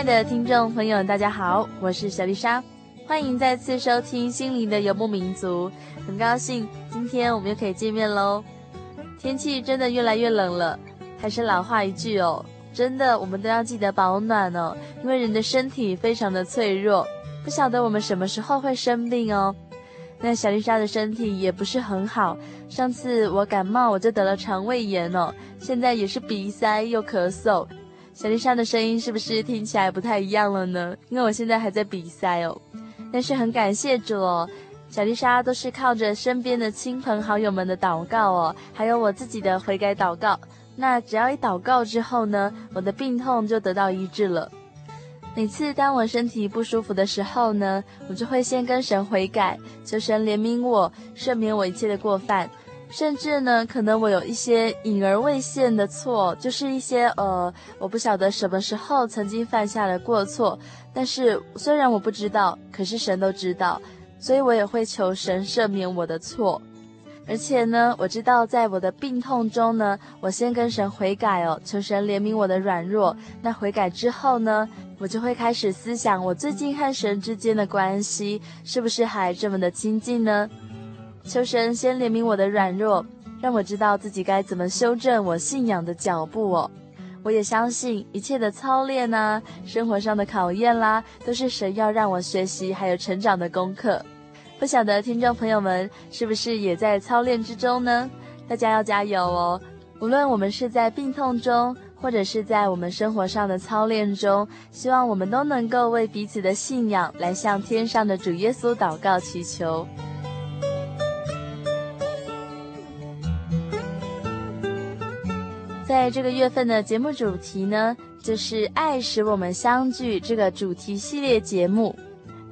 亲爱的听众朋友，大家好，我是小丽莎，欢迎再次收听《心灵的游牧民族》。很高兴今天我们又可以见面喽。天气真的越来越冷了，还是老话一句哦，真的我们都要记得保暖哦，因为人的身体非常的脆弱，不晓得我们什么时候会生病哦。那小丽莎的身体也不是很好，上次我感冒我就得了肠胃炎哦，现在也是鼻塞又咳嗽。小丽莎的声音是不是听起来不太一样了呢？因为我现在还在比赛哦，但是很感谢主哦，小丽莎都是靠着身边的亲朋好友们的祷告哦，还有我自己的悔改祷告。那只要一祷告之后呢，我的病痛就得到医治了。每次当我身体不舒服的时候呢，我就会先跟神悔改，求神怜悯我，赦免我一切的过犯。甚至呢，可能我有一些隐而未现的错，就是一些呃，我不晓得什么时候曾经犯下了过错。但是虽然我不知道，可是神都知道，所以我也会求神赦免我的错。而且呢，我知道在我的病痛中呢，我先跟神悔改哦，求神怜悯我的软弱。那悔改之后呢，我就会开始思想我最近和神之间的关系是不是还这么的亲近呢？求神先怜悯我的软弱，让我知道自己该怎么修正我信仰的脚步哦。我也相信一切的操练啊，生活上的考验啦，都是神要让我学习还有成长的功课。不晓得听众朋友们是不是也在操练之中呢？大家要加油哦！无论我们是在病痛中，或者是在我们生活上的操练中，希望我们都能够为彼此的信仰来向天上的主耶稣祷告祈求。在这个月份的节目主题呢，就是“爱使我们相聚”这个主题系列节目。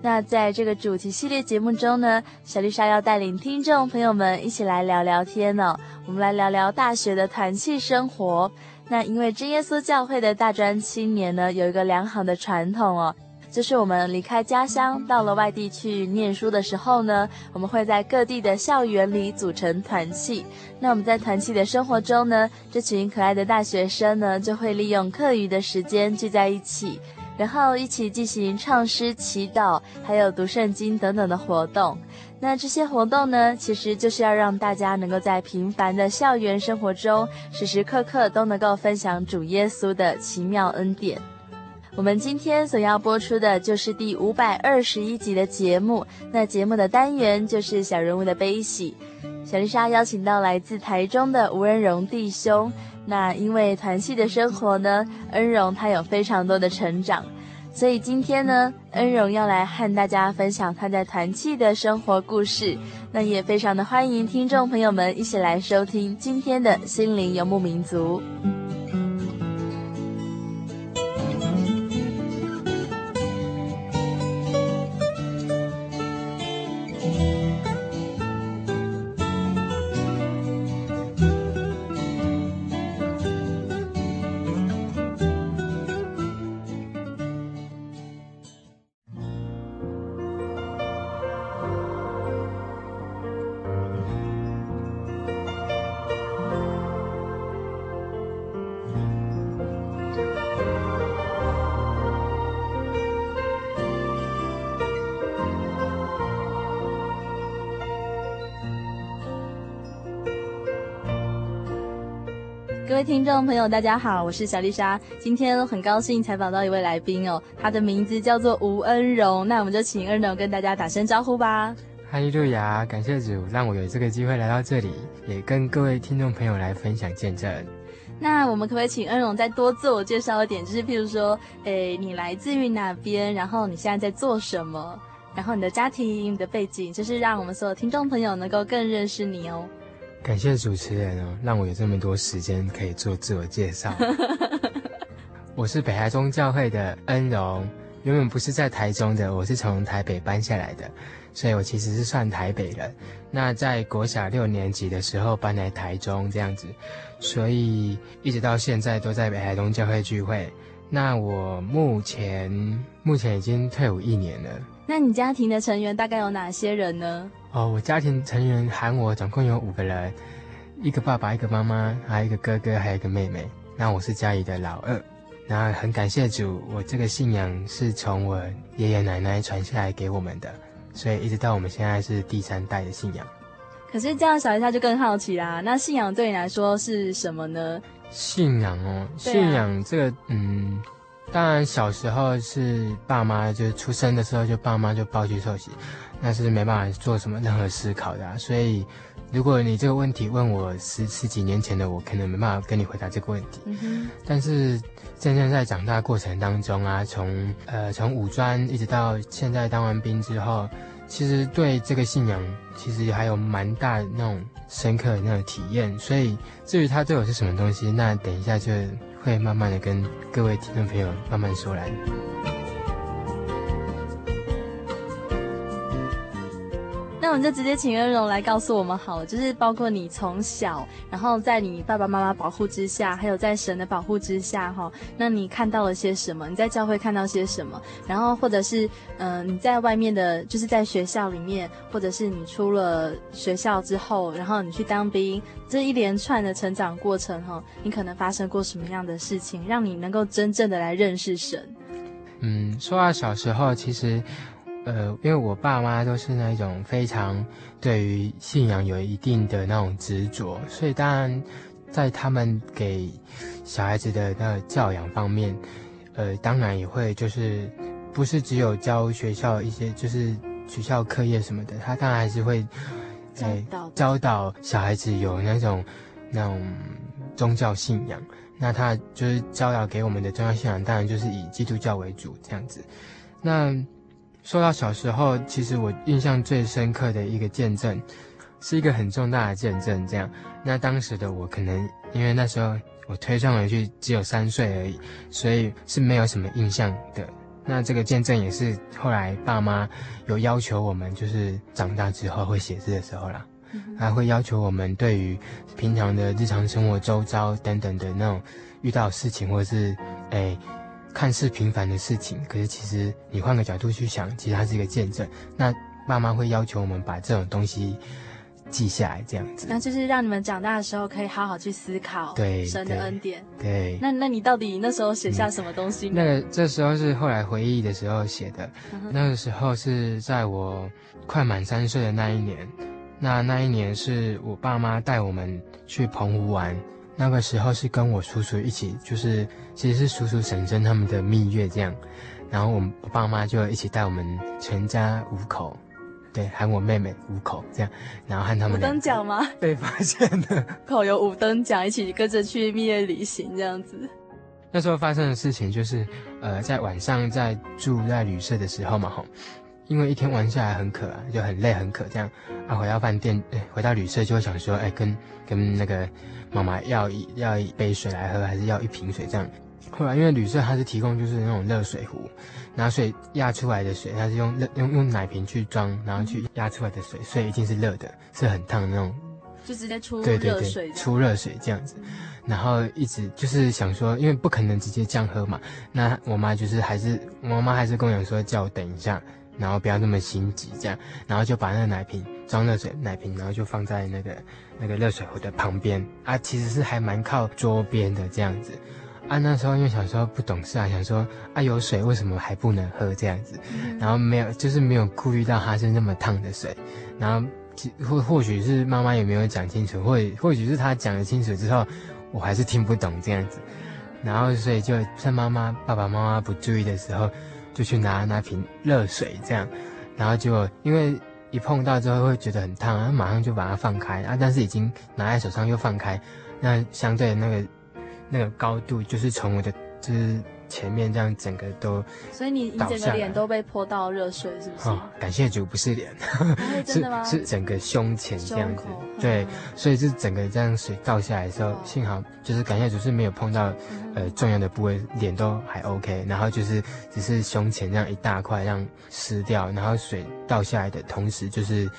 那在这个主题系列节目中呢，小丽莎要带领听众朋友们一起来聊聊天呢、哦。我们来聊聊大学的团契生活。那因为真耶稣教会的大专青年呢，有一个良好的传统哦。就是我们离开家乡到了外地去念书的时候呢，我们会在各地的校园里组成团契。那我们在团契的生活中呢，这群可爱的大学生呢，就会利用课余的时间聚在一起，然后一起进行唱诗、祈祷，还有读圣经等等的活动。那这些活动呢，其实就是要让大家能够在平凡的校园生活中，时时刻刻都能够分享主耶稣的奇妙恩典。我们今天所要播出的就是第五百二十一集的节目。那节目的单元就是小人物的悲喜。小丽莎邀请到来自台中的吴恩荣弟兄。那因为团契的生活呢，恩荣他有非常多的成长，所以今天呢，恩荣要来和大家分享他在团契的生活故事。那也非常的欢迎听众朋友们一起来收听今天的心灵游牧民族。听众朋友，大家好，我是小丽莎。今天很高兴采访到一位来宾哦，他的名字叫做吴恩荣。那我们就请恩荣跟大家打声招呼吧。哈利路亚，感谢主让我有这个机会来到这里，也跟各位听众朋友来分享见证。那我们可不可以请恩荣再多自我介绍一点？就是譬如说，诶，你来自于哪边？然后你现在在做什么？然后你的家庭、你的背景，就是让我们所有听众朋友能够更认识你哦。感谢主持人哦，让我有这么多时间可以做自我介绍。我是北台中教会的恩荣，原本不是在台中的，我是从台北搬下来的，所以我其实是算台北人。那在国小六年级的时候搬来台中这样子，所以一直到现在都在北台中教会聚会。那我目前目前已经退伍一年了。那你家庭的成员大概有哪些人呢？哦，我家庭成员喊我总共有五个人，一个爸爸，一个妈妈，还有一个哥哥，还有一个妹妹。那我是家里的老二。那很感谢主，我这个信仰是从我爷爷奶奶传下来给我们的，所以一直到我们现在是第三代的信仰。可是这样想一下就更好奇啦。那信仰对你来说是什么呢？信仰哦，信仰这个，嗯。当然，小时候是爸妈，就是出生的时候就爸妈就抱去受洗，那是没办法做什么任何思考的啊。所以，如果你这个问题问我十十几年前的我，可能没办法跟你回答这个问题。但是，真正在长大过程当中啊，从呃从五专一直到现在当完兵之后，其实对这个信仰其实还有蛮大那种深刻的那种体验。所以，至于它对我是什么东西，那等一下就。会慢慢的跟各位听众朋友慢慢说来。那我们就直接请恩荣来告诉我们好了，就是包括你从小，然后在你爸爸妈妈保护之下，还有在神的保护之下，哈，那你看到了些什么？你在教会看到些什么？然后或者是，嗯、你在外面的，就是在学校里面，或者是你出了学校之后，然后你去当兵，这一连串的成长过程，哈，你可能发生过什么样的事情，让你能够真正的来认识神？嗯，说到小时候，其实。呃，因为我爸妈都是那种非常对于信仰有一定的那种执着，所以当然在他们给小孩子的那个教养方面，呃，当然也会就是不是只有教学校一些就是学校课业什么的，他当然还是会在教导小孩子有那种那种宗教信仰。那他就是教导给我们的宗教信仰，当然就是以基督教为主这样子。那。说到小时候，其实我印象最深刻的一个见证，是一个很重大的见证。这样，那当时的我可能因为那时候我推算回去只有三岁而已，所以是没有什么印象的。那这个见证也是后来爸妈有要求我们，就是长大之后会写字的时候啦，还会要求我们对于平常的日常生活周遭等等的那种遇到事情或者是诶。看似平凡的事情，可是其实你换个角度去想，其实它是一个见证。那爸妈会要求我们把这种东西记下来，这样子。那就是让你们长大的时候可以好好去思考对神的恩典。对。对那那你到底那时候写下什么东西呢？嗯、那个这时候是后来回忆的时候写的。Uh. 那个时候是在我快满三岁的那一年。那那一年是我爸妈带我们去澎湖玩。那个时候是跟我叔叔一起，就是其实是叔叔婶婶他们的蜜月这样，然后我们爸妈就一起带我们全家五口，对，还有我妹妹五口这样，然后和他们五等奖吗？被发现的，口有五等奖，一起跟着去蜜月旅行这样子。那时候发生的事情就是，呃，在晚上在住在旅社的时候嘛，吼，因为一天玩下来很渴啊，就很累很渴这样，啊，回到饭店，哎，回到旅社就会想说，哎，跟跟那个。妈妈要一要一杯水来喝，还是要一瓶水这样？后来因为旅社它是提供就是那种热水壶，拿水压出来的水，它是用热用用奶瓶去装，然后去压出来的水，所以一定是热的，是很烫的那种，就直接出热水，对对对，出热水这样子。然后一直就是想说，因为不可能直接这样喝嘛，那我妈就是还是我妈妈还是跟我讲说叫我等一下，然后不要那么心急这样，然后就把那个奶瓶装热水奶瓶，然后就放在那个。那个热水壶的旁边。啊，其实是还蛮靠桌边的这样子。啊。那时候因为小时候不懂事啊，想说啊有水为什么还不能喝这样子，然后没有就是没有顾虑到它是那么烫的水，然后或或许是妈妈也没有讲清楚，或或许是她讲得清楚之后，我还是听不懂这样子，然后所以就趁妈妈爸爸妈妈不注意的时候，就去拿那瓶热水这样，然后就因为一碰到之后会觉得很烫，然后马上就把它放开啊，但是已经拿在手上又放开，那相对的那个那个高度就是从我的就是。前面这样整个都，所以你你整个脸都被泼到热水，是不是？哦，感谢主，不是脸？是是整个胸前这样子，对，所以是整个这样水倒下来的时候，幸好就是感谢主是没有碰到呃重要的部位，脸都还 OK，然后就是只是胸前这样一大块这样湿掉，然后水倒下来的同时，就是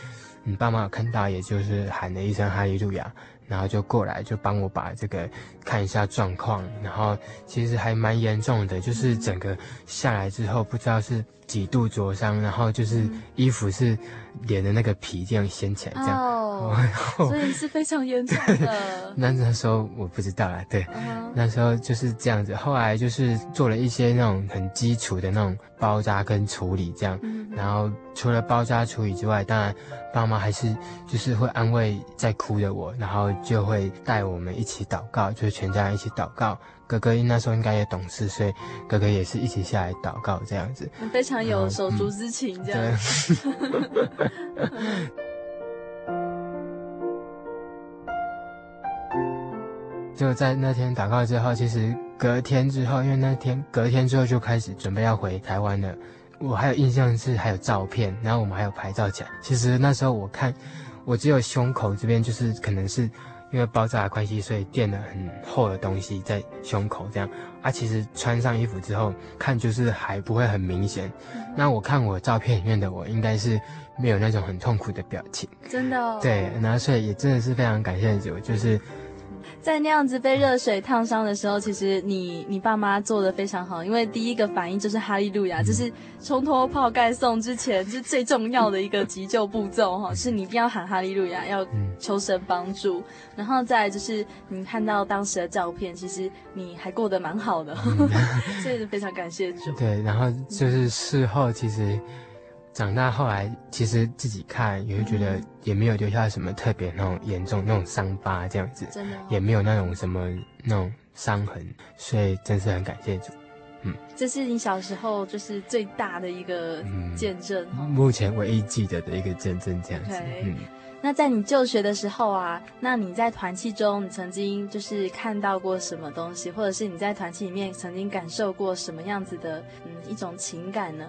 你爸妈有看到，也就是喊了一声哈利路亚。然后就过来，就帮我把这个看一下状况。然后其实还蛮严重的，就是整个下来之后，不知道是几度灼伤，然后就是衣服是连的那个皮这样掀起来这样。哦，所以是非常严重的。那那时候我不知道啦，对，uh. 那时候就是这样子。后来就是做了一些那种很基础的那种包扎跟处理这样。嗯、然后除了包扎处理之外，当然爸妈还是就是会安慰在哭的我，然后。就会带我们一起祷告，就是全家人一起祷告。哥哥那时候应该也懂事，所以哥哥也是一起下来祷告这样子，非常有手足之情这样。嗯、就在那天祷告之后，其实隔天之后，因为那天隔天之后就开始准备要回台湾了。我还有印象是还有照片，然后我们还有拍照起来。其实那时候我看。我只有胸口这边，就是可能是因为爆炸的关系，所以垫了很厚的东西在胸口这样。啊，其实穿上衣服之后看就是还不会很明显。那我看我照片里面的我，应该是没有那种很痛苦的表情。真的哦。对，然后所以也真的是非常感谢主，就是。在那样子被热水烫伤的时候，其实你你爸妈做的非常好，因为第一个反应就是哈利路亚，就是冲脱泡盖送之前是最重要的一个急救步骤哈，是你一定要喊哈利路亚，要求神帮助，然后再就是你看到当时的照片，其实你还过得蛮好的，所以非常感谢主。对，然后就是事后其实。长大后来，其实自己看也会觉得也没有留下什么特别那种严重那种伤疤这样子，真的哦、也没有那种什么那种伤痕，所以真是很感谢主。嗯，这是你小时候就是最大的一个见证，嗯、目前唯一记得的一个见证这样子。嗯，那在你就学的时候啊，那你在团契中，你曾经就是看到过什么东西，或者是你在团契里面曾经感受过什么样子的嗯一种情感呢？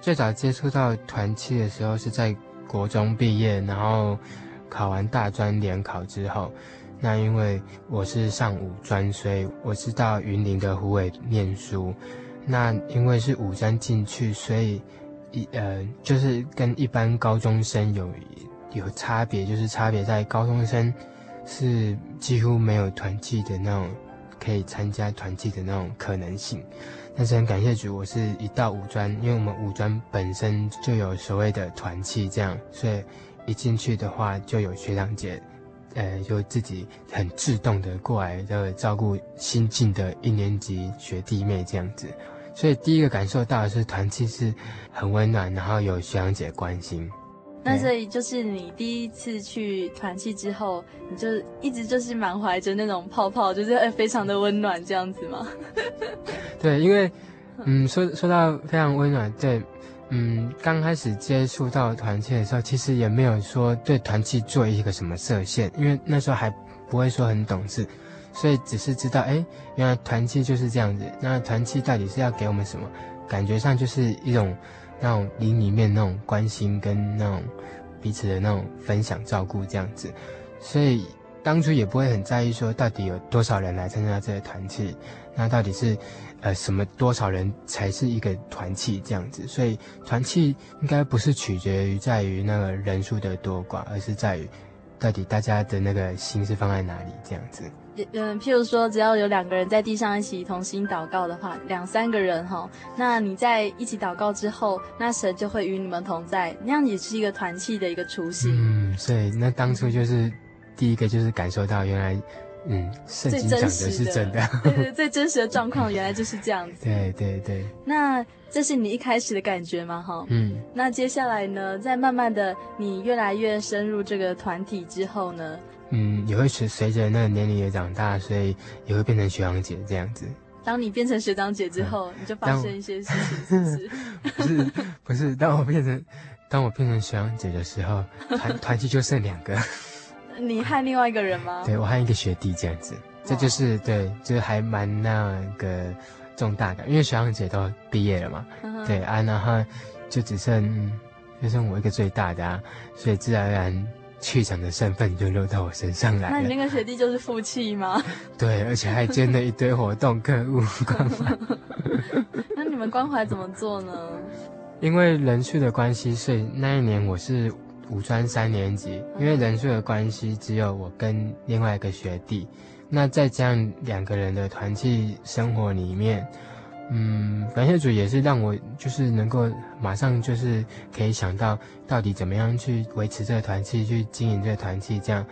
最早接触到团契的时候是在国中毕业，然后考完大专联考之后，那因为我是上五专，所以我是到云林的虎尾念书。那因为是五专进去，所以一呃就是跟一般高中生有有差别，就是差别在高中生是几乎没有团契的那种可以参加团契的那种可能性。但是很感谢主，我是一到五专，因为我们五专本身就有所谓的团契，这样，所以一进去的话就有学长姐，呃，就自己很自动的过来的照顾新进的一年级学弟妹这样子，所以第一个感受到的是团契是很温暖，然后有学长姐关心。那所以就是你第一次去团契之后，你就一直就是满怀着那种泡泡，就是非常的温暖这样子吗？对，因为嗯，说说到非常温暖，对，嗯，刚开始接触到团契的时候，其实也没有说对团契做一个什么设限，因为那时候还不会说很懂事，所以只是知道，哎，原来团契就是这样子。那团契到底是要给我们什么？感觉上就是一种。那种灵里面那种关心跟那种彼此的那种分享照顾这样子，所以当初也不会很在意说到底有多少人来参加这个团契，那到底是呃什么多少人才是一个团契这样子，所以团契应该不是取决于在于那个人数的多寡，而是在于到底大家的那个心是放在哪里这样子。嗯，譬如说，只要有两个人在地上一起同心祷告的话，两三个人哈，那你在一起祷告之后，那神就会与你们同在，那样也是一个团契的一个雏形。嗯，所以那当初就是第一个就是感受到，原来嗯，圣经讲的是真的，对 对，最真实的状况原来就是这样子。对对对。那这是你一开始的感觉吗？哈，嗯。那接下来呢，在慢慢的你越来越深入这个团体之后呢？嗯，也会随随着那个年龄也长大，所以也会变成学长姐这样子。当你变成学长姐之后，嗯、你就发生一些事情，是不是？不是，不是。当我变成当我变成学长姐的时候，团 团体就剩两个。你和另外一个人吗？对，我和一个学弟这样子，这就是对，就是还蛮那个重大感，因为学长姐都毕业了嘛。对啊，然后就只剩就剩我一个最大的啊，所以自然而然去长的身份就落到我身上来了。那你那个学弟就是负气吗？对，而且还兼了一堆活动、客户关怀。那你们关怀怎么做呢？因为人数的关系，所以那一年我是。五专三年级，因为人数的关系，只有我跟另外一个学弟。那在这样两个人的团契生活里面，嗯，感谢主也是让我就是能够马上就是可以想到到底怎么样去维持这个团契，去经营这个团契。这样，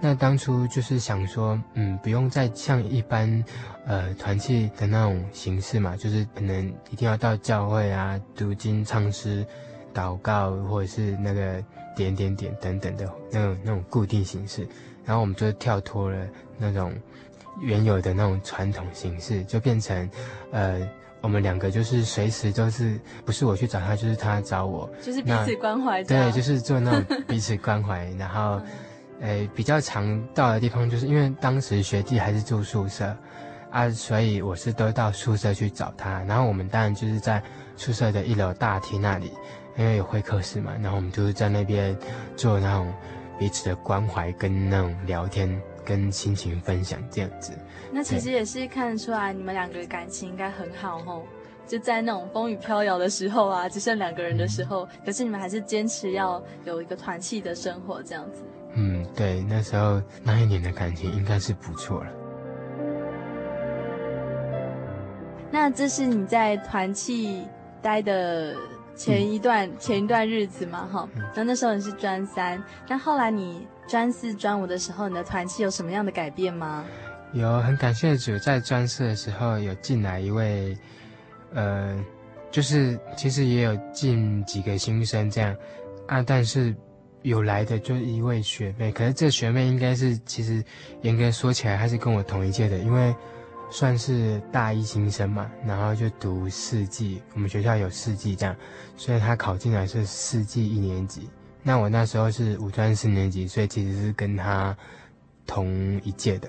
那当初就是想说，嗯，不用再像一般呃团契的那种形式嘛，就是可能一定要到教会啊读经唱诗、祷告，或者是那个。点点点等等的那种那种固定形式，然后我们就跳脱了那种原有的那种传统形式，就变成，呃，我们两个就是随时都是不是我去找他，就是他找我，就是彼此关怀。对，就是做那种 彼此关怀。然后，呃，比较常到的地方，就是因为当时学弟还是住宿舍啊，所以我是都到宿舍去找他。然后我们当然就是在宿舍的一楼大厅那里。因为有会客室嘛，然后我们就是在那边做那种彼此的关怀跟那种聊天跟心情分享这样子。那其实也是看得出来你们两个感情应该很好哦，就在那种风雨飘摇的时候啊，只剩两个人的时候，嗯、可是你们还是坚持要有一个团契的生活这样子。嗯，对，那时候那一年的感情应该是不错了。那这是你在团契待的。前一段、嗯、前一段日子嘛，哈，那那时候你是专三，那后来你专四、专五的时候，你的团契有什么样的改变吗？有，很感谢主，在专四的时候有进来一位，呃，就是其实也有进几个新生这样，啊，但是有来的就一位学妹，可是这学妹应该是其实严格说起来，她是跟我同一届的，因为。算是大一新生嘛，然后就读四季，我们学校有四季这样，所以她考进来是四季一年级。那我那时候是五专四年级，所以其实是跟她同一届的，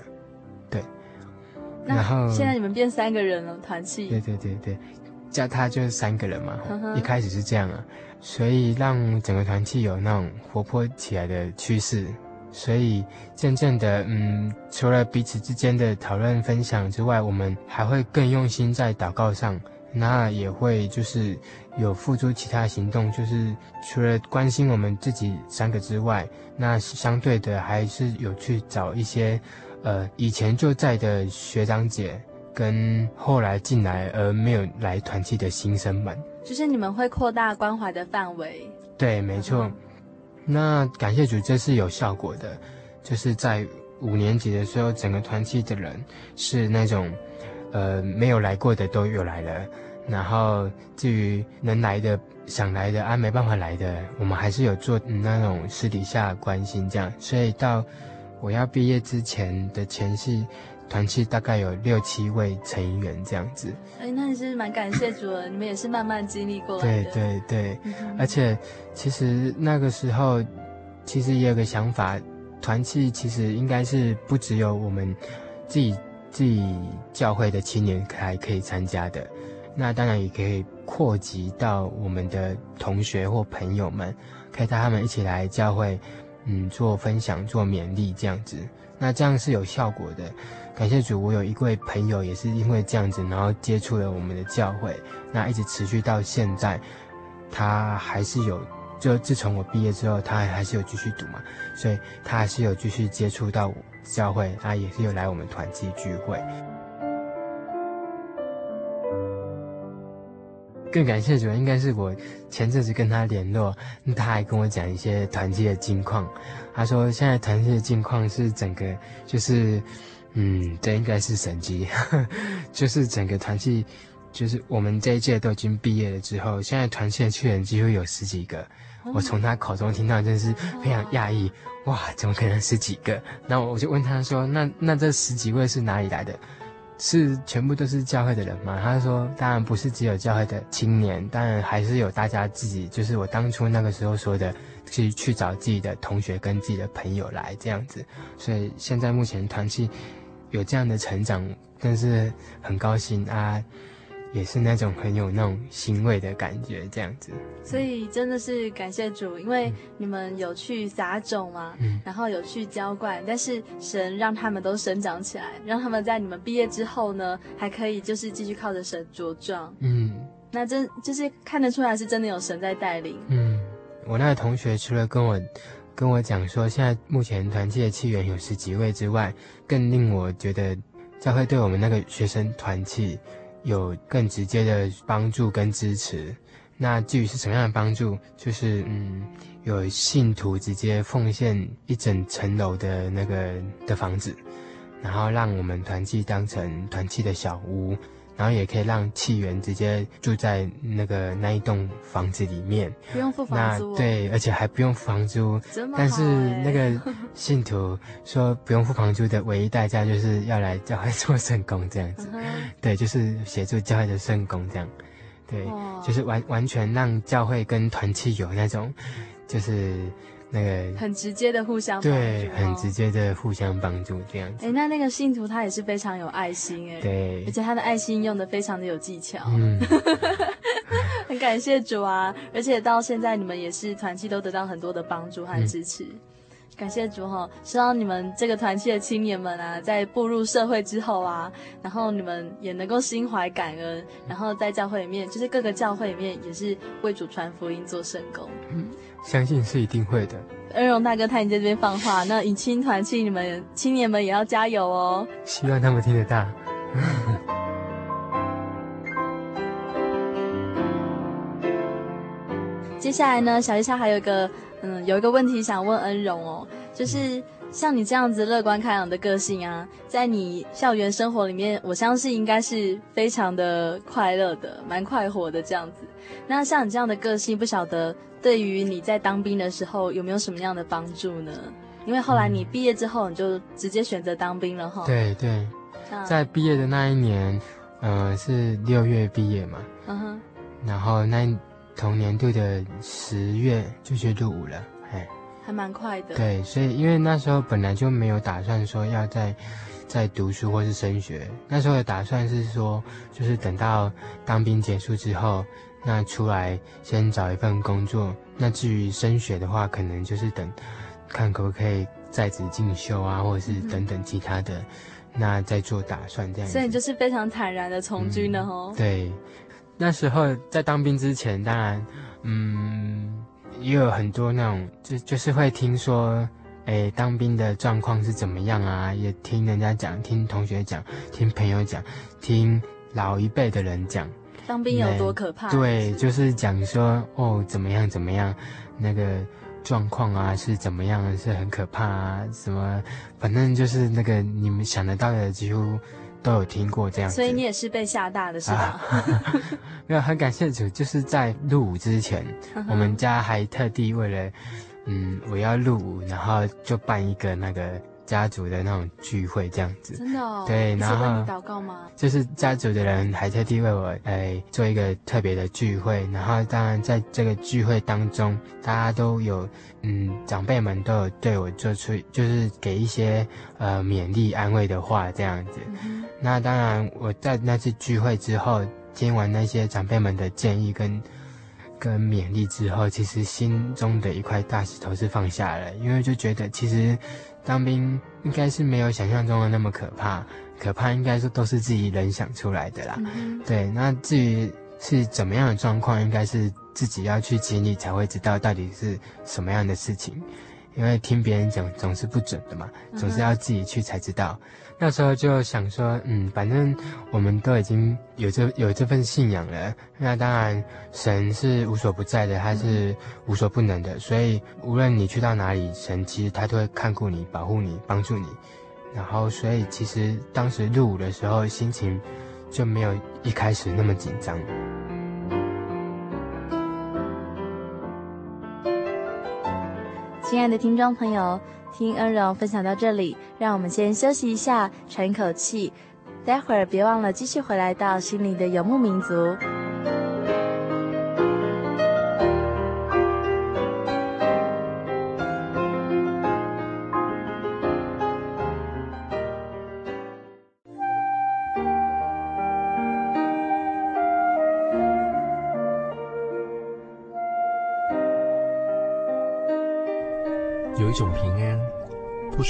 然后现在你们变三个人了，团契。对对对对，加他就是三个人嘛，一开始是这样啊，所以让整个团契有那种活泼起来的趋势。所以渐渐的，嗯，除了彼此之间的讨论分享之外，我们还会更用心在祷告上。那也会就是有付出其他行动，就是除了关心我们自己三个之外，那相对的还是有去找一些，呃，以前就在的学长姐跟后来进来而没有来团契的新生们。就是你们会扩大关怀的范围。对，没错。嗯那感谢主，这是有效果的，就是在五年级的时候，整个团契的人是那种，呃，没有来过的都有来了，然后至于能来的、想来的啊，没办法来的，我们还是有做那种私底下关心这样，所以到我要毕业之前的前戏。团契大概有六七位成员这样子，哎，那你是蛮感谢主的，你们也是慢慢经历过来的。对对对，嗯、而且其实那个时候，其实也有个想法，团契其实应该是不只有我们自己自己教会的青年才可以参加的，那当然也可以扩及到我们的同学或朋友们，可以带他们一起来教会，嗯，做分享、做勉励这样子，那这样是有效果的。感谢主，我有一位朋友也是因为这样子，然后接触了我们的教会，那一直持续到现在，他还是有，就自从我毕业之后，他还是有继续读嘛，所以他还是有继续接触到教会，他也是有来我们团契聚会。更感谢主，应该是我前阵子跟他联络，他还跟我讲一些团契的近况，他说现在团契的近况是整个就是。嗯，这应该是神迹，就是整个团契，就是我们这一届都已经毕业了之后，现在团契的去人几乎有十几个。我从他口中听到，真是非常讶异，哇，怎么可能十几个？那我就问他说，那那这十几位是哪里来的？是全部都是教会的人吗？他说，当然不是只有教会的青年，当然还是有大家自己，就是我当初那个时候说的，去去找自己的同学跟自己的朋友来这样子。所以现在目前团契有这样的成长，真是很高兴啊。也是那种很有那种欣慰的感觉，这样子。所以真的是感谢主，因为你们有去撒种嘛，嗯，然后有去浇灌，但是神让他们都生长起来，让他们在你们毕业之后呢，还可以就是继续靠着神茁壮。嗯，那真就是看得出来是真的有神在带领。嗯，我那个同学除了跟我跟我讲说，现在目前团契的契员有十几位之外，更令我觉得教会对我们那个学生团契。有更直接的帮助跟支持。那至于是什么样的帮助，就是嗯，有信徒直接奉献一整层楼的那个的房子，然后让我们团契当成团契的小屋。然后也可以让契员直接住在那个那一栋房子里面，不用付房租。那对，而且还不用付房租。但是那个信徒说不用付房租的唯一代价就是要来教会做圣工这样子。Uh. 对，就是协助教会的圣工这样。对，oh. 就是完完全让教会跟团契有那种，就是。那个很直接的互相帮助，对，很直接的互相帮助这样子。哎、欸，那那个信徒他也是非常有爱心哎，对，而且他的爱心用的非常的有技巧，嗯，很感谢主啊！而且到现在你们也是团契都得到很多的帮助和支持，嗯、感谢主哈！希望你们这个团契的青年们啊，在步入社会之后啊，然后你们也能够心怀感恩，然后在教会里面，就是各个教会里面也是为主传福音做圣工。嗯相信是一定会的。恩荣大哥，他已经在这边放话，那迎青团契，你们青年们也要加油哦。希望他们听得到。接下来呢，小丽莎还有一个，嗯，有一个问题想问恩荣哦，就是像你这样子乐观开朗的个性啊，在你校园生活里面，我相信应该是非常的快乐的，蛮快活的这样子。那像你这样的个性，不晓得。对于你在当兵的时候有没有什么样的帮助呢？因为后来你毕业之后，你就直接选择当兵了哈。对对，在毕业的那一年，呃，是六月毕业嘛。嗯哼。然后那同年度的十月就去入伍了，哎，还蛮快的。对，所以因为那时候本来就没有打算说要在在读书或是升学，那时候的打算是说，就是等到当兵结束之后。那出来先找一份工作，那至于升学的话，可能就是等，看可不可以在职进修啊，或者是等等其他的，嗯、那再做打算这样。所以你就是非常坦然的从军了哦、嗯。对，那时候在当兵之前，当然，嗯，也有很多那种，就就是会听说，哎，当兵的状况是怎么样啊？也听人家讲，听同学讲，听朋友讲，听老一辈的人讲。当兵有多可怕？对，就是讲说哦，怎么样怎么样，那个状况啊是怎么样，是很可怕啊，什么，反正就是那个你们想得到的，几乎都有听过这样子。所以你也是被吓大的是吧？啊、没有，很感谢主，就是在入伍之前，我们家还特地为了，嗯，我要入伍，然后就办一个那个。家族的那种聚会这样子，真的哦。对，然后祷告吗？就是家族的人还特地为我哎做一个特别的聚会，然后当然在这个聚会当中，大家都有，嗯，长辈们都有对我做出，就是给一些呃勉励安慰的话这样子。嗯。那当然我在那次聚会之后，听完那些长辈们的建议跟跟勉励之后，其实心中的一块大石头是放下了，因为就觉得其实。当兵应该是没有想象中的那么可怕，可怕应该说都是自己人想出来的啦。嗯、对，那至于是怎么样的状况，应该是自己要去经历才会知道到底是什么样的事情，因为听别人讲总是不准的嘛，总是要自己去才知道。嗯那时候就想说，嗯，反正我们都已经有这有这份信仰了，那当然神是无所不在的，他是无所不能的，所以无论你去到哪里，神其实他都会看顾你、保护你、帮助你。然后所以其实当时入伍的时候心情就没有一开始那么紧张。亲爱的听众朋友，听恩荣分享到这里，让我们先休息一下，喘一口气。待会儿别忘了继续回来到心灵的游牧民族。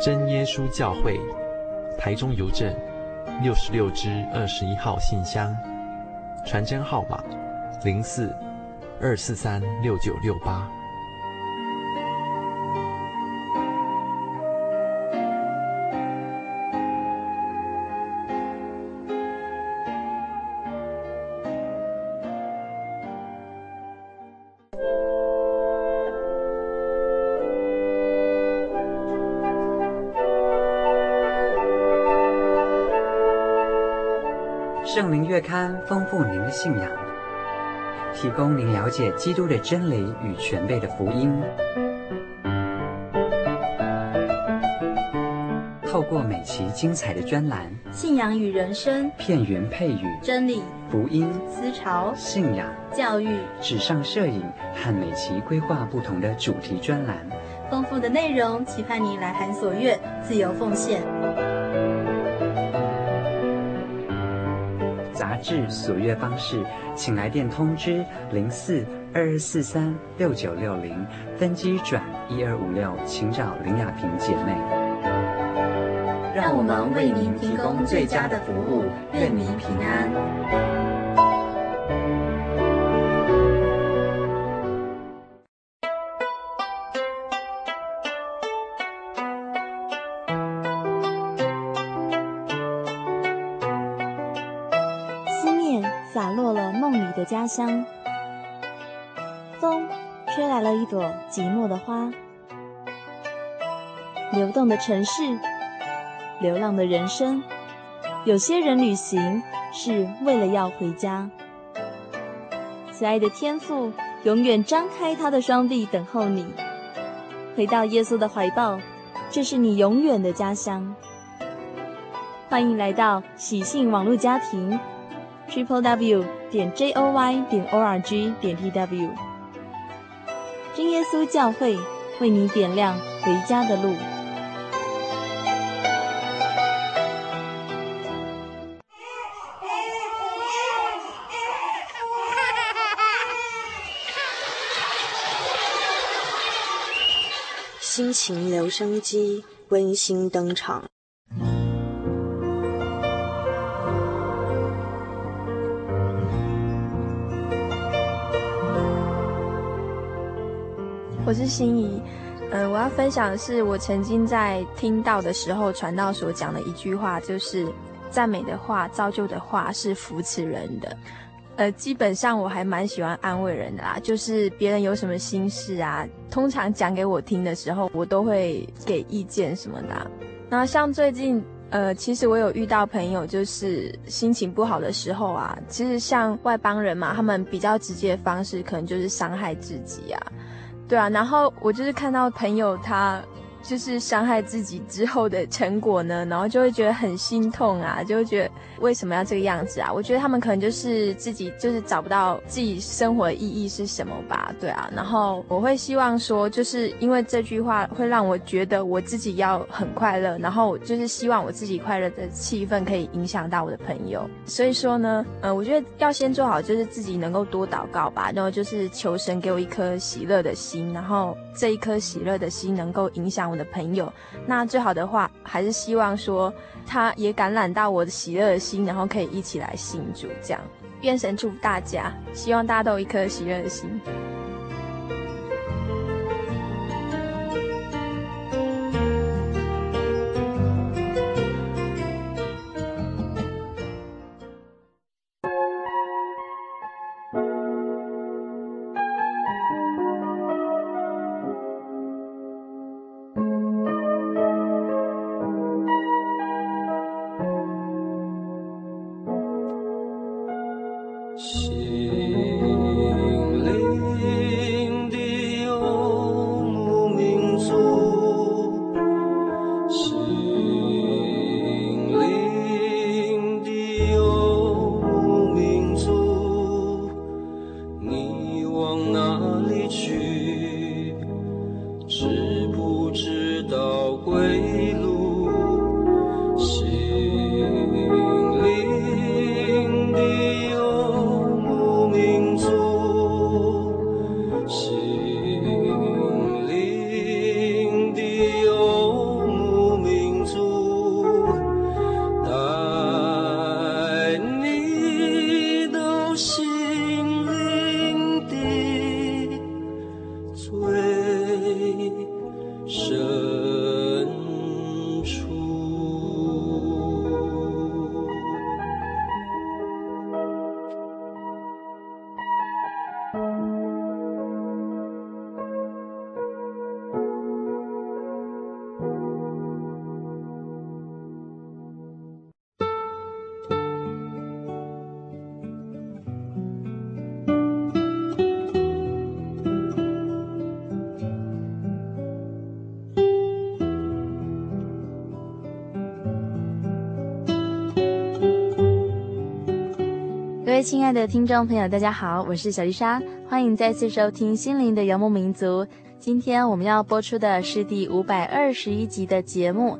真耶稣教会，台中邮政。六十六支二十一号信箱，传真号码零四二四三六九六八。月刊丰富您的信仰，提供您了解基督的真理与全备的福音。透过每期精彩的专栏，信仰与人生，片源配语，真理、福音、思潮、信仰、教育、纸上摄影和每期规划不同的主题专栏，丰富的内容，期盼您来函所阅，自由奉献。杂志所阅方式，请来电通知零四二二四三六九六零，分机转一二五六，请找林雅萍姐妹。让我们为您提供最佳的服务，愿您平安。一朵寂寞的花。流动的城市，流浪的人生，有些人旅行是为了要回家。慈爱的天父永远张开他的双臂等候你，回到耶稣的怀抱，这是你永远的家乡。欢迎来到喜信网络家庭。Triple W 点 J O Y 点 O R G 点 T W，真耶稣教会为你点亮回家的路。心情留声机温馨登场。我是心怡，嗯、我要分享的是我曾经在听到的时候传道所讲的一句话，就是赞美的话、造就的话是扶持人的。呃，基本上我还蛮喜欢安慰人的啦，就是别人有什么心事啊，通常讲给我听的时候，我都会给意见什么的、那像最近，呃，其实我有遇到朋友，就是心情不好的时候啊，其实像外邦人嘛，他们比较直接的方式，可能就是伤害自己啊。对啊，然后我就是看到朋友他就是伤害自己之后的成果呢，然后就会觉得很心痛啊，就会觉得为什么要这个样子啊？我觉得他们可能就是自己就是找不到自己生活的意义是什么吧？对啊，然后我会希望说，就是因为这句话会让我觉得我自己要很快乐，然后就是希望我自己快乐的气氛可以影响到我的朋友，所以说呢，呃，我觉得要先做好就是自己能够多祷告吧，然后就是求神给我一颗喜乐的心。然后这一颗喜乐的心能够影响我的朋友。那最好的话，还是希望说他也感染到我的喜乐的心，然后可以一起来信主。这样，愿神祝福大家，希望大家都有一颗喜乐的心。亲爱的听众朋友，大家好，我是小丽莎，欢迎再次收听《心灵的游牧民族》。今天我们要播出的是第五百二十一集的节目。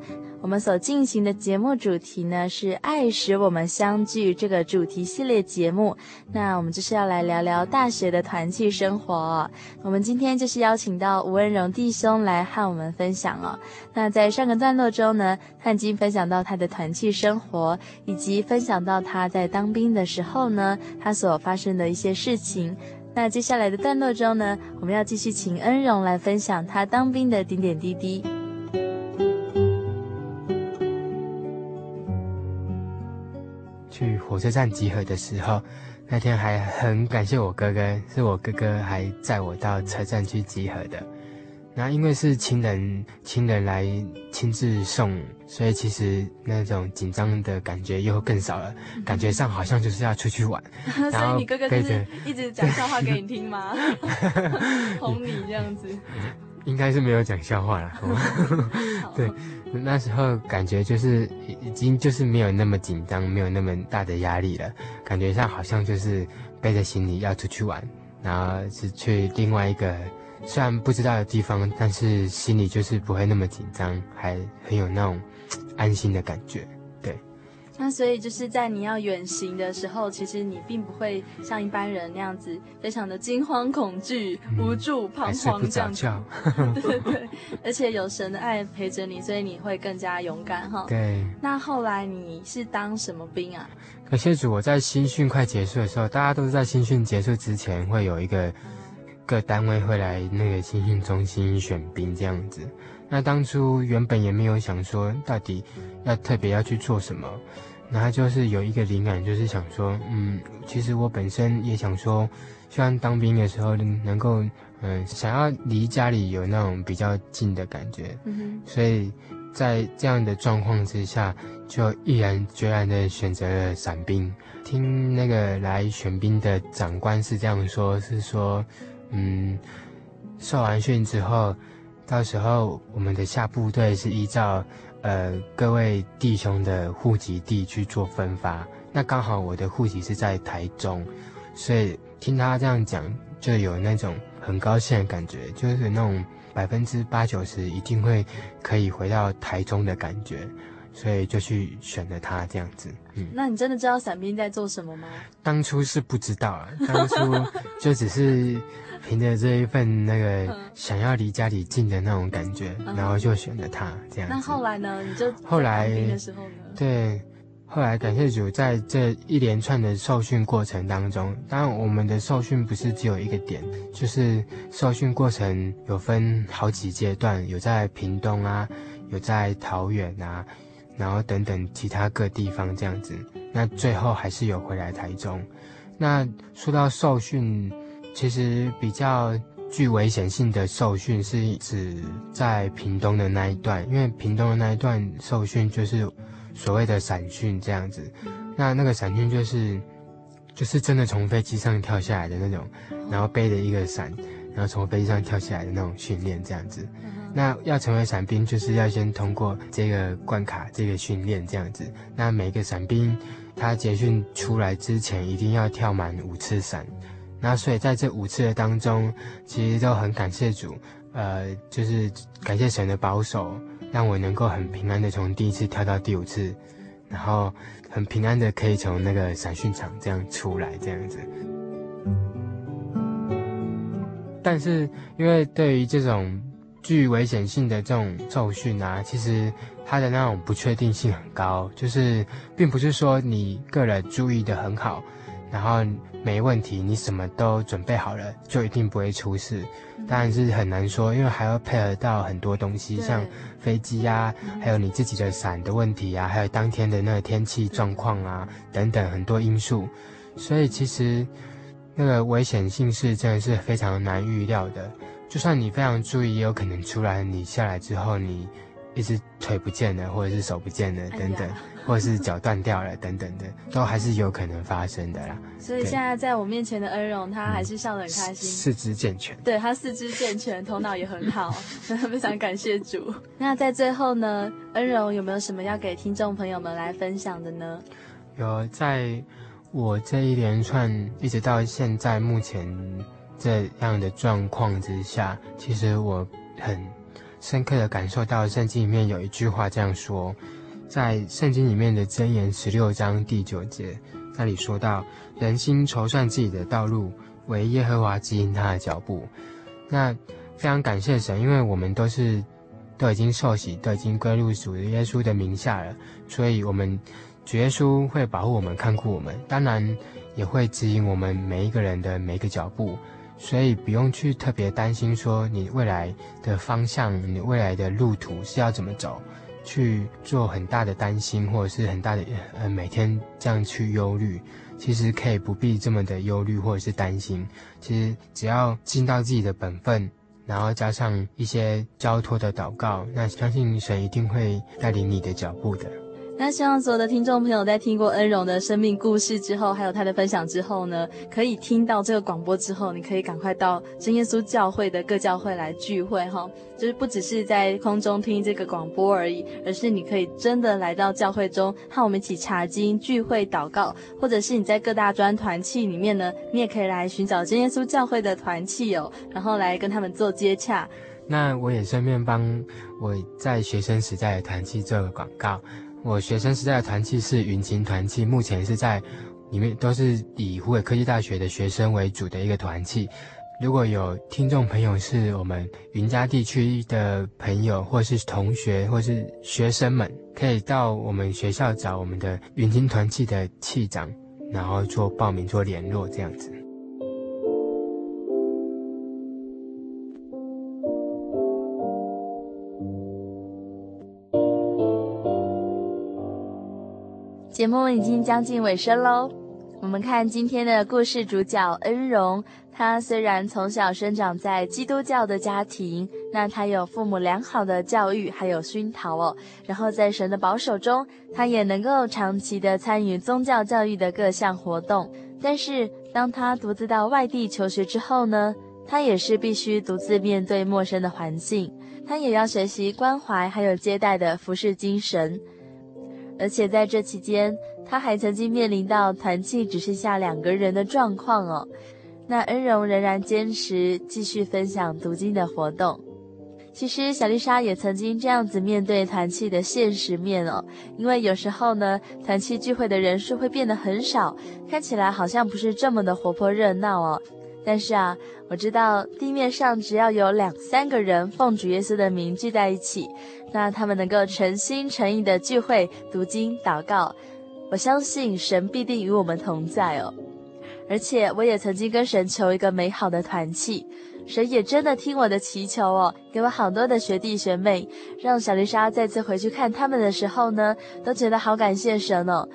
我们所进行的节目主题呢，是“爱使我们相聚”这个主题系列节目。那我们就是要来聊聊大学的团契生活。我们今天就是邀请到吴恩荣弟兄来和我们分享哦。那在上个段落中呢，他已经分享到他的团契生活，以及分享到他在当兵的时候呢，他所发生的一些事情。那接下来的段落中呢，我们要继续请恩荣来分享他当兵的点点滴滴。去火车站集合的时候，那天还很感谢我哥哥，是我哥哥还载我到车站去集合的。那因为是亲人，亲人来亲自送，所以其实那种紧张的感觉又更少了，感觉上好像就是要出去玩。所以你哥哥就是一直讲笑话给你听吗？哄你这样子？应该是没有讲笑话了。对。那时候感觉就是已经就是没有那么紧张，没有那么大的压力了，感觉上好像就是背着行李要出去玩，然后是去另外一个虽然不知道的地方，但是心里就是不会那么紧张，还很有那种安心的感觉。那所以就是在你要远行的时候，其实你并不会像一般人那样子非常的惊慌恐惧、嗯、无助、彷徨这样子。对对对，而且有神的爱陪着你，所以你会更加勇敢哈。对。那后来你是当什么兵啊？感谢主，我在新训快结束的时候，大家都是在新训结束之前会有一个各单位会来那个新训中心选兵这样子。那当初原本也没有想说到底要特别要去做什么。然后就是有一个灵感，就是想说，嗯，其实我本身也想说，希望当兵的时候能够，嗯，想要离家里有那种比较近的感觉，嗯哼，所以在这样的状况之下，就毅然决然的选择了伞兵。听那个来选兵的长官是这样说，是说，嗯，受完训之后，到时候我们的下部队是依照。呃，各位弟兄的户籍地去做分发，那刚好我的户籍是在台中，所以听他这样讲，就有那种很高兴的感觉，就是那种百分之八九十一定会可以回到台中的感觉。所以就去选了他这样子。嗯，那你真的知道伞兵在做什么吗？当初是不知道啊，当初 就只是凭着这一份那个想要离家里近的那种感觉，嗯、然后就选了他这样子。那后来呢？你就后来的时候呢？对。后来，感谢主，在这一连串的受训过程当中，当然我们的受训不是只有一个点，就是受训过程有分好几阶段，有在屏东啊，有在桃园啊，然后等等其他各地方这样子。那最后还是有回来台中。那说到受训，其实比较具危险性的受训是指在屏东的那一段，因为屏东的那一段受训就是。所谓的伞训这样子，那那个伞训就是，就是真的从飞机上跳下来的那种，然后背着一个伞，然后从飞机上跳下来的那种训练这样子。那要成为伞兵，就是要先通过这个关卡，这个训练这样子。那每个伞兵他结训出来之前，一定要跳满五次伞。那所以在这五次的当中，其实都很感谢主，呃，就是感谢神的保守。让我能够很平安的从第一次跳到第五次，然后很平安的可以从那个伞训场这样出来这样子。但是因为对于这种具危险性的这种受训啊，其实它的那种不确定性很高，就是并不是说你个人注意的很好。然后没问题，你什么都准备好了，就一定不会出事。当然是很难说，因为还要配合到很多东西，像飞机啊，还有你自己的伞的问题啊，还有当天的那个天气状况啊，等等很多因素。所以其实那个危险性是真的是非常难预料的。就算你非常注意，也有可能出来你下来之后，你一只腿不见了，或者是手不见了，等等。哎或者是脚断掉了等等的，都还是有可能发生的啦。所以现在在我面前的恩荣，他还是笑得很开心，四肢健全。对，他四肢健全，头脑也很好 非常感谢主。那在最后呢，恩荣有没有什么要给听众朋友们来分享的呢？有，在我这一连串一直到现在目前这样的状况之下，其实我很深刻的感受到圣经里面有一句话这样说。在圣经里面的箴言十六章第九节，那里说到：“人心筹算自己的道路，惟耶和华指引他的脚步。”那非常感谢神，因为我们都是都已经受洗，都已经归入主耶稣的名下了，所以我们主耶稣会保护我们，看顾我们，当然也会指引我们每一个人的每一个脚步，所以不用去特别担心说你未来的方向，你未来的路途是要怎么走。去做很大的担心，或者是很大的呃，每天这样去忧虑，其实可以不必这么的忧虑或者是担心。其实只要尽到自己的本分，然后加上一些交托的祷告，那相信神一定会带领你的脚步的。那希望所有的听众朋友在听过恩荣的生命故事之后，还有他的分享之后呢，可以听到这个广播之后，你可以赶快到真耶稣教会的各教会来聚会哈，就是不只是在空中听这个广播而已，而是你可以真的来到教会中和我们一起查经、聚会、祷告，或者是你在各大专团契里面呢，你也可以来寻找真耶稣教会的团契哦，然后来跟他们做接洽。那我也顺便帮我在学生时代的团契做个广告。我学生时代的团契是云琴团契，目前是在里面都是以湖北科技大学的学生为主的一个团契。如果有听众朋友是我们云嘉地区的朋友，或是同学，或是学生们，可以到我们学校找我们的云琴团契的契长，然后做报名、做联络这样子。节目已经将近尾声喽，我们看今天的故事主角恩荣。他虽然从小生长在基督教的家庭，那他有父母良好的教育，还有熏陶哦。然后在神的保守中，他也能够长期的参与宗教教育的各项活动。但是当他独自到外地求学之后呢，他也是必须独自面对陌生的环境，他也要学习关怀还有接待的服侍精神。而且在这期间，他还曾经面临到团契只剩下两个人的状况哦。那恩荣仍然坚持继续分享读经的活动。其实小丽莎也曾经这样子面对团契的现实面哦，因为有时候呢，团契聚会的人数会变得很少，看起来好像不是这么的活泼热闹哦。但是啊，我知道地面上只要有两三个人奉主耶稣的名聚在一起，那他们能够诚心诚意的聚会、读经、祷告，我相信神必定与我们同在哦。而且我也曾经跟神求一个美好的团契。神也真的听我的祈求哦，给我好多的学弟学妹，让小丽莎再次回去看他们的时候呢，都觉得好感谢神哦，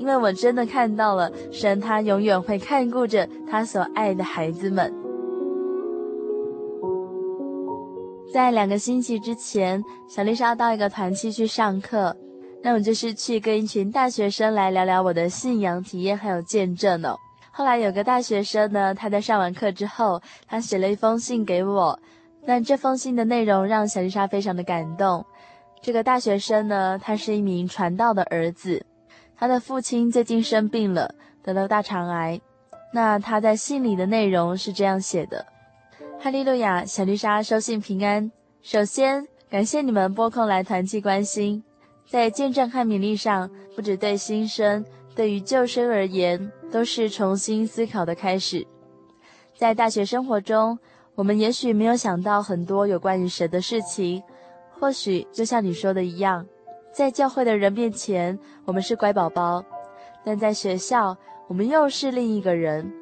因为我真的看到了神，他永远会看顾着他所爱的孩子们。在两个星期之前，小丽莎到一个团契去上课，那我就是去跟一群大学生来聊聊我的信仰体验还有见证哦。后来有个大学生呢，他在上完课之后，他写了一封信给我。那这封信的内容让小丽莎非常的感动。这个大学生呢，他是一名传道的儿子，他的父亲最近生病了，得了大肠癌。那他在信里的内容是这样写的：哈利路亚，小丽莎收信平安。首先感谢你们拨空来团契关心，在见证和勉励上，不只对新生。对于旧生而言，都是重新思考的开始。在大学生活中，我们也许没有想到很多有关于神的事情，或许就像你说的一样，在教会的人面前，我们是乖宝宝；但在学校，我们又是另一个人，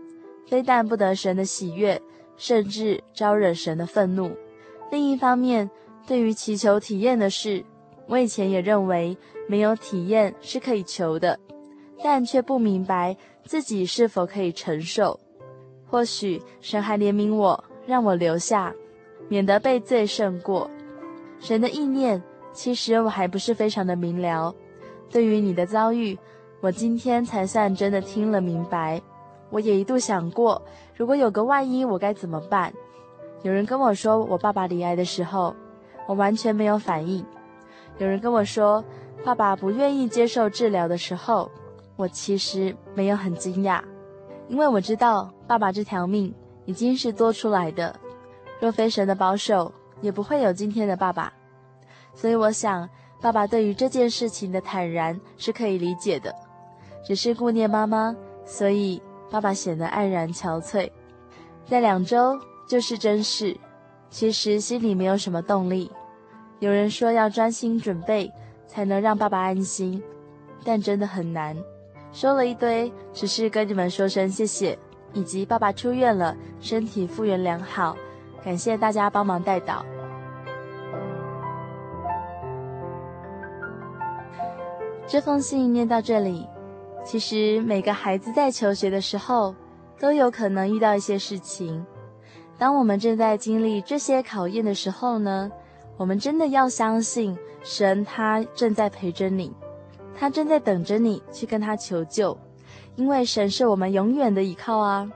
非但不得神的喜悦，甚至招惹神的愤怒。另一方面，对于祈求体验的事，我以前也认为没有体验是可以求的。但却不明白自己是否可以承受。或许神还怜悯我，让我留下，免得被罪胜过。神的意念，其实我还不是非常的明了。对于你的遭遇，我今天才算真的听了明白。我也一度想过，如果有个万一，我该怎么办？有人跟我说我爸爸离癌的时候，我完全没有反应。有人跟我说爸爸不愿意接受治疗的时候。我其实没有很惊讶，因为我知道爸爸这条命已经是多出来的，若非神的保守，也不会有今天的爸爸。所以我想，爸爸对于这件事情的坦然是可以理解的，只是顾念妈妈，所以爸爸显得黯然憔悴。在两周就是真事，其实心里没有什么动力。有人说要专心准备，才能让爸爸安心，但真的很难。说了一堆，只是跟你们说声谢谢，以及爸爸出院了，身体复原良好，感谢大家帮忙带导。这封信念到这里，其实每个孩子在求学的时候，都有可能遇到一些事情。当我们正在经历这些考验的时候呢，我们真的要相信神，他正在陪着你。他正在等着你去跟他求救，因为神是我们永远的依靠啊。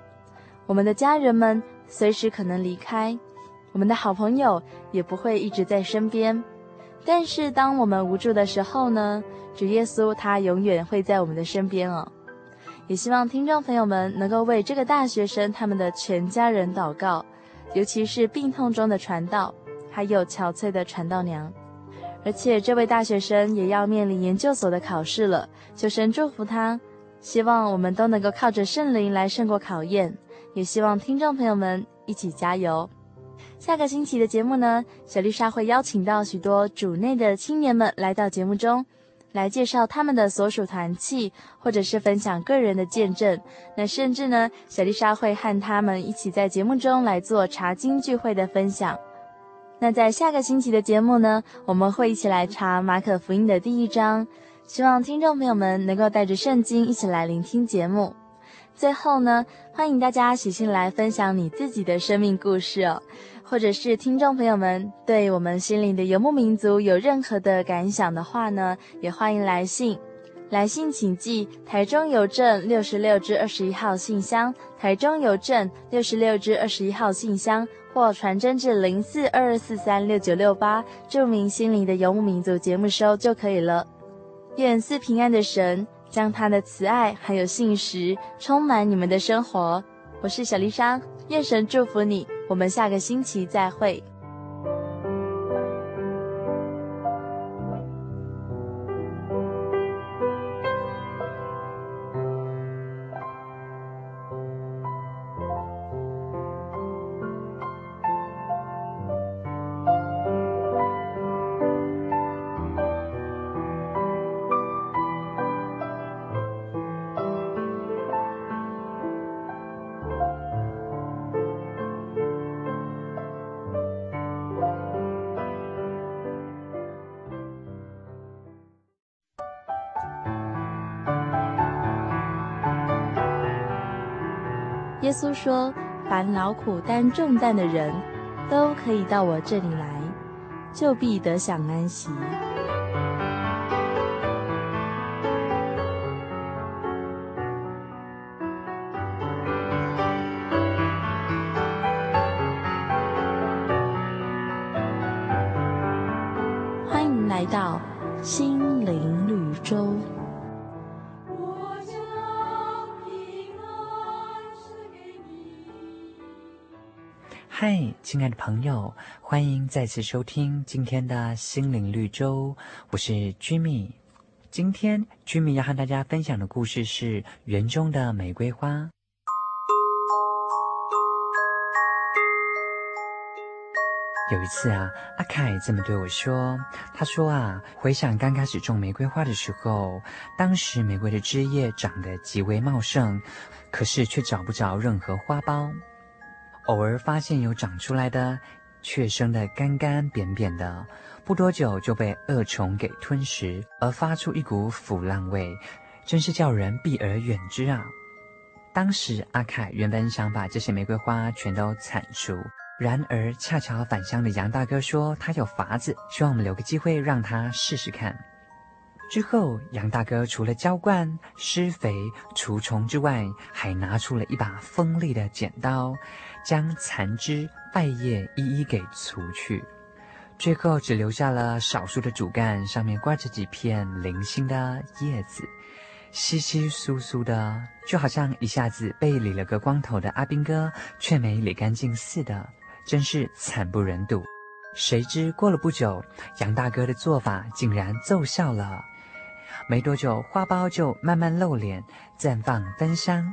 我们的家人们随时可能离开，我们的好朋友也不会一直在身边。但是当我们无助的时候呢，主耶稣他永远会在我们的身边哦。也希望听众朋友们能够为这个大学生他们的全家人祷告，尤其是病痛中的传道，还有憔悴的传道娘。而且这位大学生也要面临研究所的考试了，求神祝福他。希望我们都能够靠着圣灵来胜过考验，也希望听众朋友们一起加油。下个星期的节目呢，小丽莎会邀请到许多主内的青年们来到节目中，来介绍他们的所属团契，或者是分享个人的见证。那甚至呢，小丽莎会和他们一起在节目中来做查经聚会的分享。那在下个星期的节目呢，我们会一起来查马可福音的第一章，希望听众朋友们能够带着圣经一起来聆听节目。最后呢，欢迎大家写信来分享你自己的生命故事哦，或者是听众朋友们对我们心灵的游牧民族有任何的感想的话呢，也欢迎来信。来信请寄台中邮政六十六至二十一号信箱，台中邮政六十六至二十一号信箱。或传真至零四二二四三六九六八，注明心灵的游牧民族节目收就可以了。愿赐平安的神将他的慈爱还有信实充满你们的生活。我是小丽莎，愿神祝福你。我们下个星期再会。耶稣说：“凡劳苦担重担的人，都可以到我这里来，就必得享安息。”朋友，欢迎再次收听今天的心灵绿洲，我是 Jimmy。今天 Jimmy 要和大家分享的故事是《园中的玫瑰花》。有一次啊，阿凯这么对我说：“他说啊，回想刚开始种玫瑰花的时候，当时玫瑰的枝叶长得极为茂盛，可是却找不着任何花苞。”偶尔发现有长出来的，却生得干干扁扁的，不多久就被恶虫给吞食，而发出一股腐烂味，真是叫人避而远之啊！当时阿凯原本想把这些玫瑰花全都铲除，然而恰巧返乡的杨大哥说他有法子，希望我们留个机会让他试试看。之后，杨大哥除了浇灌、施肥、除虫之外，还拿出了一把锋利的剪刀，将残枝败叶一一给除去，最后只留下了少数的主干，上面挂着几片零星的叶子，稀稀疏疏的，就好像一下子被理了个光头的阿兵哥，却没理干净似的，真是惨不忍睹。谁知过了不久，杨大哥的做法竟然奏效了。没多久，花苞就慢慢露脸，绽放芬香，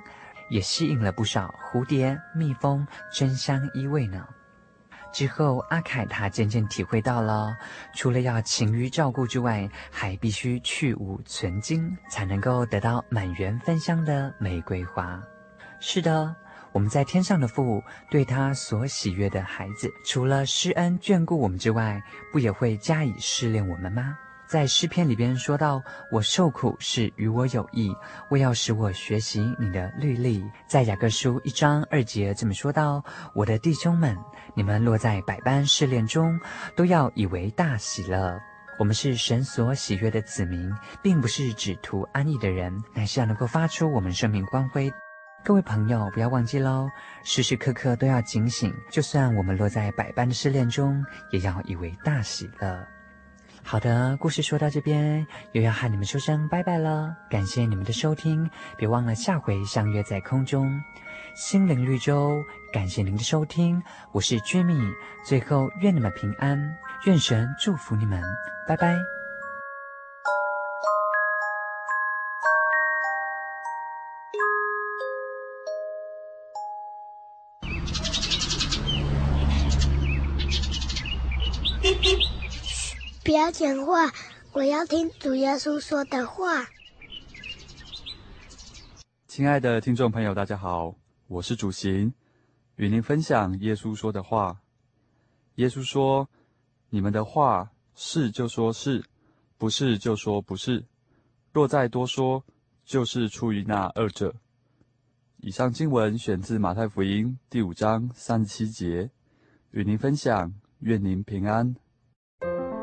也吸引了不少蝴蝶、蜜蜂争相依偎呢。之后，阿凯他渐渐体会到了，除了要勤于照顾之外，还必须去芜存菁，才能够得到满园芬香的玫瑰花。是的，我们在天上的父对他所喜悦的孩子，除了施恩眷顾我们之外，不也会加以试炼我们吗？在诗篇里边说到：“我受苦是与我有益，为要使我学习你的律例。”在雅各书一章二节这么说道：“我的弟兄们，你们落在百般试炼中，都要以为大喜乐。我们是神所喜悦的子民，并不是只图安逸的人，乃是要能够发出我们生命光辉。各位朋友，不要忘记喽，时时刻刻都要警醒。就算我们落在百般的试炼中，也要以为大喜乐。”好的，故事说到这边，又要和你们说声拜拜了。感谢你们的收听，别忘了下回相约在空中。心灵绿洲，感谢您的收听，我是 Jimmy。最后，愿你们平安，愿神祝福你们，拜拜。不要讲话，我要听主耶稣说的话。亲爱的听众朋友，大家好，我是主行，与您分享耶稣说的话。耶稣说：“你们的话是就说是，不是就说不是。若再多说，就是出于那二者。”以上经文选自马太福音第五章三十七节，与您分享，愿您平安。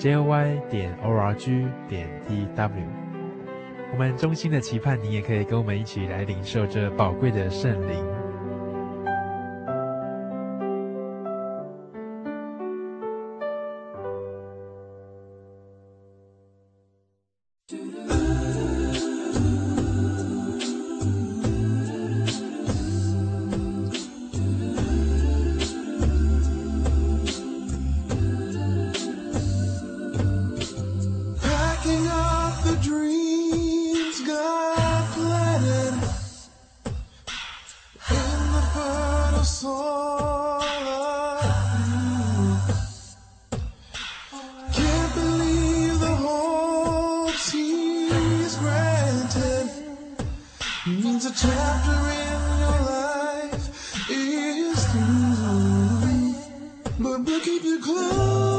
Joy 点 org 点 tw，我们衷心的期盼你也可以跟我们一起来领受这宝贵的圣灵。But we'll keep you close.